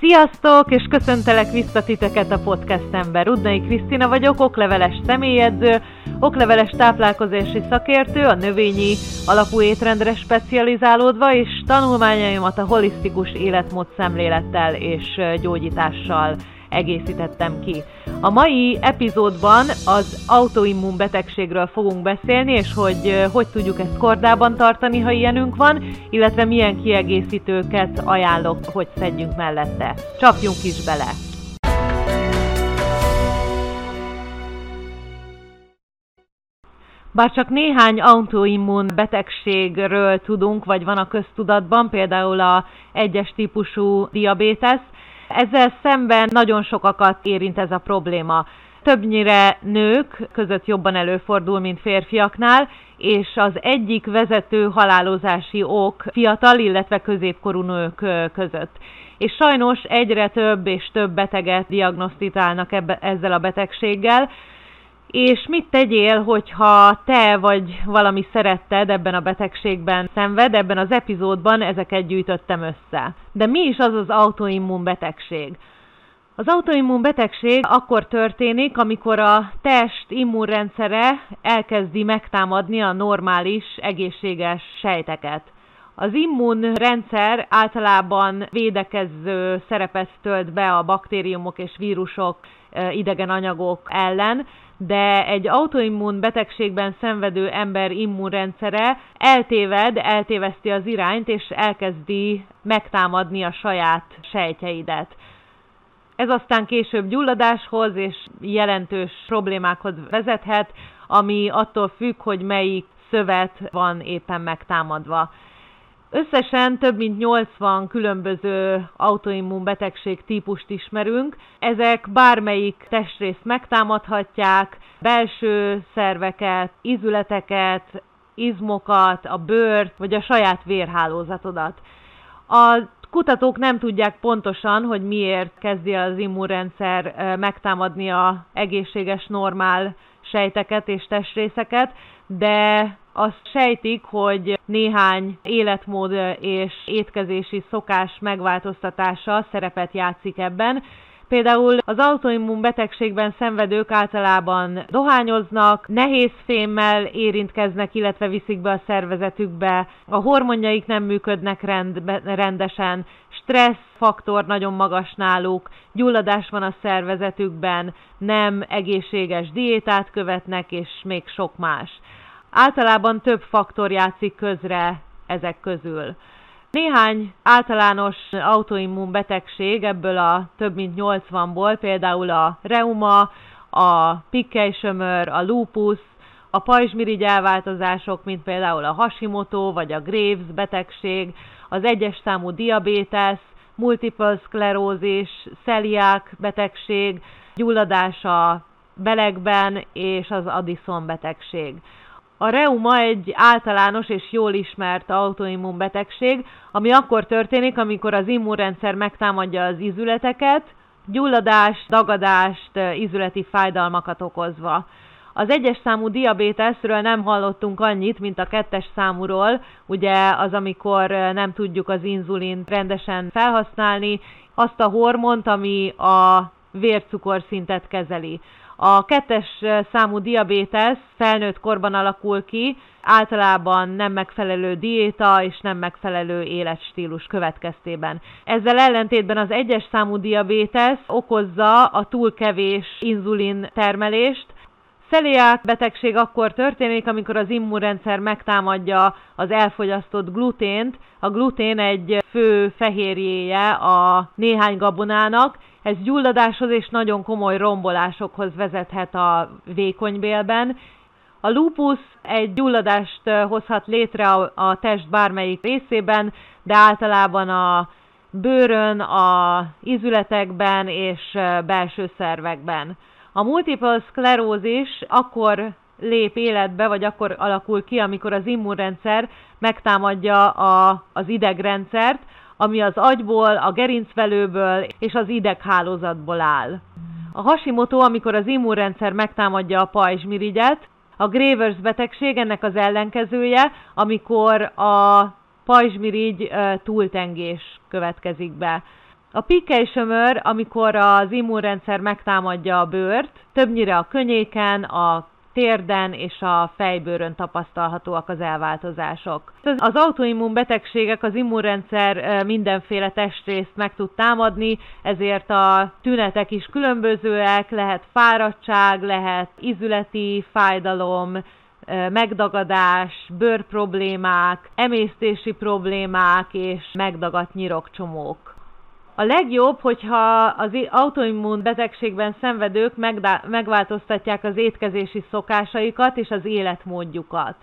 Sziasztok, és köszöntelek vissza titeket a podcastemben. Rudnai Krisztina vagyok, okleveles személyedző, okleveles táplálkozási szakértő, a növényi alapú étrendre specializálódva, és tanulmányaimat a holisztikus életmód szemlélettel és gyógyítással egészítettem ki. A mai epizódban az autoimmun betegségről fogunk beszélni, és hogy hogy tudjuk ezt kordában tartani, ha ilyenünk van, illetve milyen kiegészítőket ajánlok, hogy szedjünk mellette. Csapjunk is bele! Bár csak néhány autoimmun betegségről tudunk, vagy van a köztudatban, például a egyes típusú diabétesz, ezzel szemben nagyon sokakat érint ez a probléma. Többnyire nők között jobban előfordul, mint férfiaknál, és az egyik vezető halálozási ok fiatal, illetve középkorú nők között. És sajnos egyre több és több beteget diagnosztizálnak ebbe, ezzel a betegséggel, és mit tegyél, hogyha te vagy valami szeretted ebben a betegségben szenved, ebben az epizódban ezeket gyűjtöttem össze. De mi is az az autoimmun betegség? Az autoimmun betegség akkor történik, amikor a test immunrendszere elkezdi megtámadni a normális, egészséges sejteket. Az immunrendszer általában védekező szerepet tölt be a baktériumok és vírusok, idegen anyagok ellen, de egy autoimmun betegségben szenvedő ember immunrendszere eltéved, eltéveszti az irányt, és elkezdi megtámadni a saját sejtjeidet. Ez aztán később gyulladáshoz és jelentős problémákhoz vezethet, ami attól függ, hogy melyik szövet van éppen megtámadva. Összesen több mint 80 különböző autoimmun betegség típust ismerünk. Ezek bármelyik testrészt megtámadhatják, belső szerveket, izületeket, izmokat, a bőrt, vagy a saját vérhálózatodat. A kutatók nem tudják pontosan, hogy miért kezdi az immunrendszer megtámadni a egészséges, normál sejteket és testrészeket, de azt sejtik, hogy néhány életmód és étkezési szokás megváltoztatása szerepet játszik ebben, Például az autoimmun betegségben szenvedők általában dohányoznak, nehéz fémmel érintkeznek, illetve viszik be a szervezetükbe, a hormonjaik nem működnek rend, rendesen, stressz faktor nagyon magas náluk, gyulladás van a szervezetükben, nem egészséges diétát követnek, és még sok más. Általában több faktor játszik közre ezek közül. Néhány általános autoimmun betegség ebből a több mint 80-ból, például a reuma, a pikkely-sömör, a lupus, a pajzsmirigy elváltozások, mint például a Hashimoto vagy a Graves betegség, az egyes számú diabétesz, multiple szklerózis, celiák betegség, gyulladás a belegben és az Addison betegség. A reuma egy általános és jól ismert autoimmun betegség, ami akkor történik, amikor az immunrendszer megtámadja az izületeket, gyulladást, dagadást, izületi fájdalmakat okozva. Az egyes számú diabéteszről nem hallottunk annyit, mint a kettes számúról, ugye az, amikor nem tudjuk az inzulint rendesen felhasználni, azt a hormont, ami a vércukorszintet kezeli. A kettes számú diabétesz felnőtt korban alakul ki, általában nem megfelelő diéta és nem megfelelő életstílus következtében. Ezzel ellentétben az egyes számú diabétesz okozza a túl kevés inzulin termelést, Celiák betegség akkor történik, amikor az immunrendszer megtámadja az elfogyasztott glutént. A glutén egy fő fehérjéje a néhány gabonának, ez gyulladáshoz és nagyon komoly rombolásokhoz vezethet a vékonybélben. A lupus egy gyulladást hozhat létre a, test bármelyik részében, de általában a bőrön, a izületekben és belső szervekben. A multiple szklerózis akkor lép életbe, vagy akkor alakul ki, amikor az immunrendszer megtámadja a, az idegrendszert, ami az agyból, a gerincvelőből és az ideghálózatból áll. A Hashimoto, amikor az immunrendszer megtámadja a pajzsmirigyet, a Gravers betegség ennek az ellenkezője, amikor a pajzsmirigy túltengés következik be. A sömör, amikor az immunrendszer megtámadja a bőrt, többnyire a könyéken, a térden és a fejbőrön tapasztalhatóak az elváltozások. Az autoimmun betegségek az immunrendszer mindenféle testrészt meg tud támadni, ezért a tünetek is különbözőek, lehet fáradtság, lehet izületi fájdalom, megdagadás, bőrproblémák, emésztési problémák és megdagadt nyirokcsomók. A legjobb, hogyha az autoimmun betegségben szenvedők megváltoztatják az étkezési szokásaikat és az életmódjukat.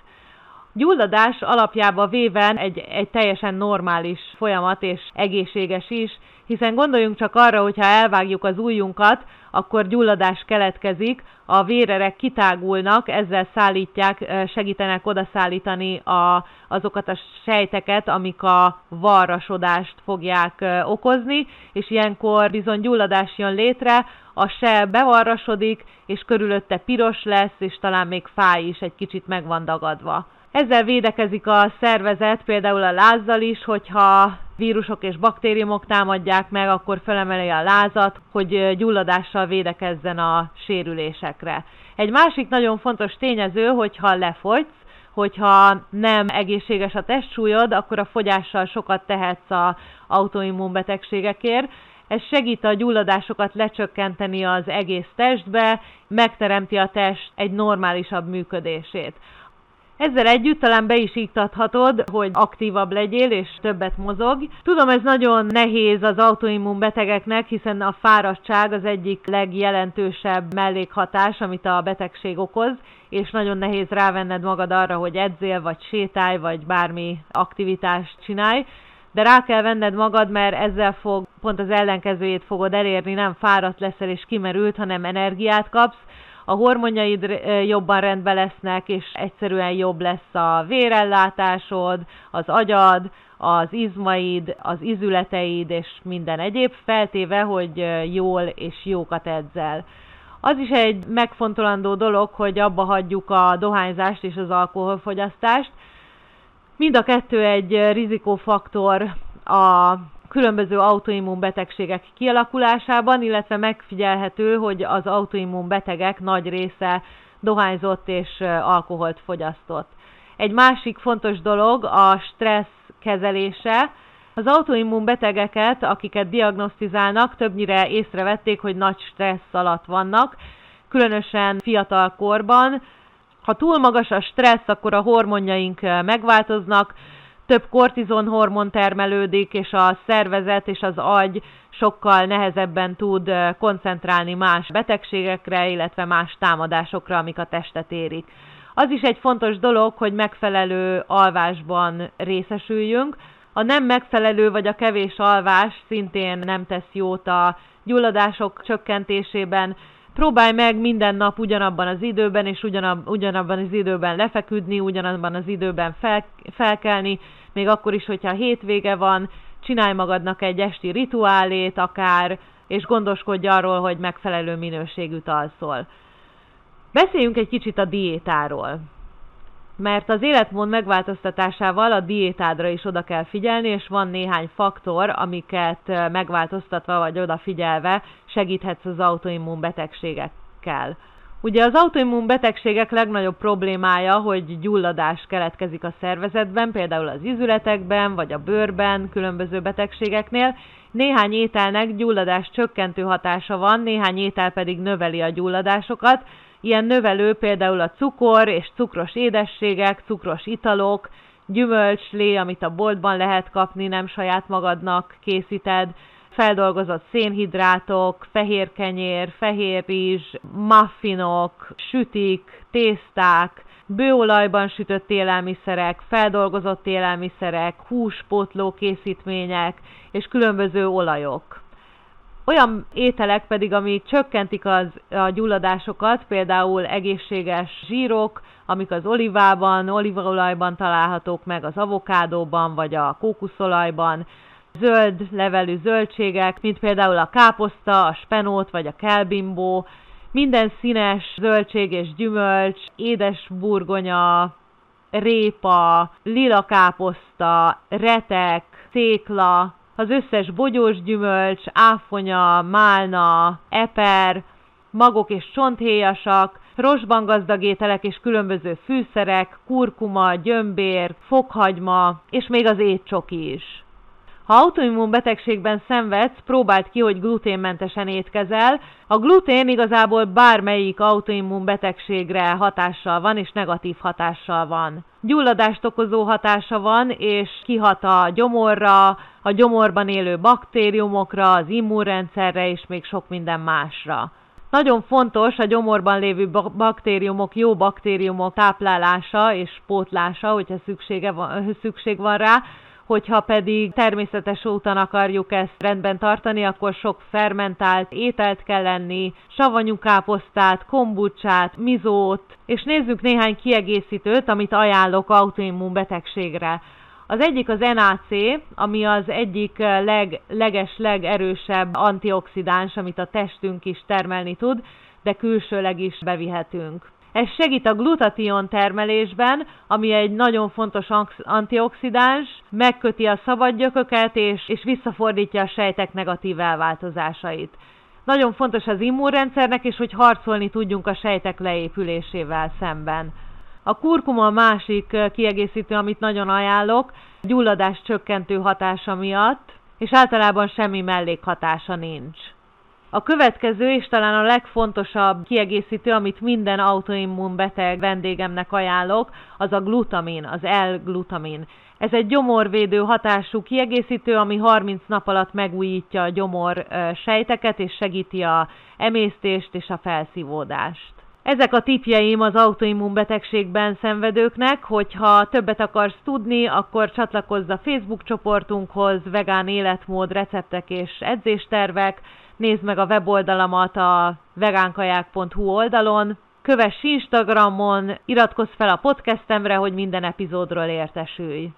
Gyulladás alapjába véven egy, egy teljesen normális folyamat és egészséges is, hiszen gondoljunk csak arra, hogy ha elvágjuk az ujjunkat, akkor gyulladás keletkezik, a vérerek kitágulnak, ezzel szállítják, segítenek odaszállítani a, azokat a sejteket, amik a varrasodást fogják okozni, és ilyenkor bizony gyulladás jön létre, a se bevarrasodik, és körülötte piros lesz, és talán még fáj is, egy kicsit meg van dagadva. Ezzel védekezik a szervezet, például a lázzal is, hogyha vírusok és baktériumok támadják meg, akkor felemeli a lázat, hogy gyulladással védekezzen a sérülésekre. Egy másik nagyon fontos tényező, hogyha lefogysz, hogyha nem egészséges a testsúlyod, akkor a fogyással sokat tehetsz a autoimmunbetegségekért. Ez segít a gyulladásokat lecsökkenteni az egész testbe, megteremti a test egy normálisabb működését. Ezzel együtt talán be is iktathatod, hogy aktívabb legyél és többet mozog. Tudom, ez nagyon nehéz az autoimmun betegeknek, hiszen a fáradtság az egyik legjelentősebb mellékhatás, amit a betegség okoz, és nagyon nehéz rávenned magad arra, hogy edzél, vagy sétálj, vagy bármi aktivitást csinálj de rá kell venned magad, mert ezzel fog, pont az ellenkezőjét fogod elérni, nem fáradt leszel és kimerült, hanem energiát kapsz, a hormonjaid jobban rendben lesznek, és egyszerűen jobb lesz a vérellátásod, az agyad, az izmaid, az izületeid és minden egyéb, feltéve, hogy jól és jókat edzel. Az is egy megfontolandó dolog, hogy abba hagyjuk a dohányzást és az alkoholfogyasztást. Mind a kettő egy rizikófaktor a különböző autoimmun betegségek kialakulásában, illetve megfigyelhető, hogy az autoimmun betegek nagy része dohányzott és alkoholt fogyasztott. Egy másik fontos dolog a stressz kezelése. Az autoimmun betegeket, akiket diagnosztizálnak, többnyire észrevették, hogy nagy stressz alatt vannak, különösen fiatal korban. Ha túl magas a stressz, akkor a hormonjaink megváltoznak, több kortizon hormon termelődik, és a szervezet és az agy sokkal nehezebben tud koncentrálni más betegségekre, illetve más támadásokra, amik a testet érik. Az is egy fontos dolog, hogy megfelelő alvásban részesüljünk. A nem megfelelő vagy a kevés alvás szintén nem tesz jót a gyulladások csökkentésében. Próbálj meg minden nap ugyanabban az időben és ugyanab, ugyanabban az időben lefeküdni, ugyanabban az időben fel, felkelni, még akkor is, hogyha hétvége van, csinálj magadnak egy esti rituálét akár, és gondoskodj arról, hogy megfelelő minőségűt alszol. Beszéljünk egy kicsit a diétáról. Mert az életmód megváltoztatásával a diétádra is oda kell figyelni, és van néhány faktor, amiket megváltoztatva vagy odafigyelve segíthetsz az autoimmun betegségekkel. Ugye az autoimmun betegségek legnagyobb problémája, hogy gyulladás keletkezik a szervezetben, például az izületekben, vagy a bőrben, különböző betegségeknél. Néhány ételnek gyulladás csökkentő hatása van, néhány étel pedig növeli a gyulladásokat. Ilyen növelő például a cukor és cukros édességek, cukros italok, gyümölcslé, amit a boltban lehet kapni, nem saját magadnak készíted, feldolgozott szénhidrátok, fehér kenyér, fehér rizs, muffinok, sütik, tészták, bőolajban sütött élelmiszerek, feldolgozott élelmiszerek, húspótló készítmények és különböző olajok. Olyan ételek pedig, ami csökkentik az, a gyulladásokat, például egészséges zsírok, amik az olivában, olívaolajban találhatók meg, az avokádóban vagy a kókuszolajban, zöld levelű zöldségek, mint például a káposzta, a spenót vagy a kelbimbó, minden színes zöldség és gyümölcs, édes burgonya, répa, lila káposzta, retek, székla, az összes bogyós gyümölcs, áfonya, málna, eper, magok és csonthéjasak, rosban gazdag ételek és különböző fűszerek, kurkuma, gyömbér, fokhagyma, és még az étcsoki is. Ha autoimmun betegségben szenvedsz, próbáld ki, hogy gluténmentesen étkezel. A glutén igazából bármelyik autoimmun betegségre hatással van, és negatív hatással van. Gyulladást okozó hatása van, és kihat a gyomorra, a gyomorban élő baktériumokra, az immunrendszerre, és még sok minden másra. Nagyon fontos a gyomorban lévő baktériumok, jó baktériumok táplálása és pótlása, hogyha szüksége van, szükség van rá, hogyha pedig természetes úton akarjuk ezt rendben tartani, akkor sok fermentált ételt kell lenni, savanyú káposztát, kombucsát, mizót, és nézzük néhány kiegészítőt, amit ajánlok autoimmun betegségre. Az egyik az NAC, ami az egyik leg, leges, legerősebb antioxidáns, amit a testünk is termelni tud, de külsőleg is bevihetünk. Ez segít a glutation termelésben, ami egy nagyon fontos antioxidáns, megköti a szabadgyököket és, és visszafordítja a sejtek negatív elváltozásait. Nagyon fontos az immunrendszernek is, hogy harcolni tudjunk a sejtek leépülésével szemben. A kurkuma a másik kiegészítő, amit nagyon ajánlok, gyulladás csökkentő hatása miatt, és általában semmi mellékhatása nincs. A következő és talán a legfontosabb kiegészítő, amit minden autoimmun beteg vendégemnek ajánlok, az a glutamin, az L-glutamin. Ez egy gyomorvédő hatású kiegészítő, ami 30 nap alatt megújítja a gyomor sejteket és segíti a emésztést és a felszívódást. Ezek a tipjeim az autoimmunbetegségben szenvedőknek, hogyha többet akarsz tudni, akkor csatlakozz a Facebook csoportunkhoz, vegán életmód, receptek és edzéstervek, nézd meg a weboldalamat a vegánkaják.hu oldalon, kövess Instagramon, iratkozz fel a podcastemre, hogy minden epizódról értesülj.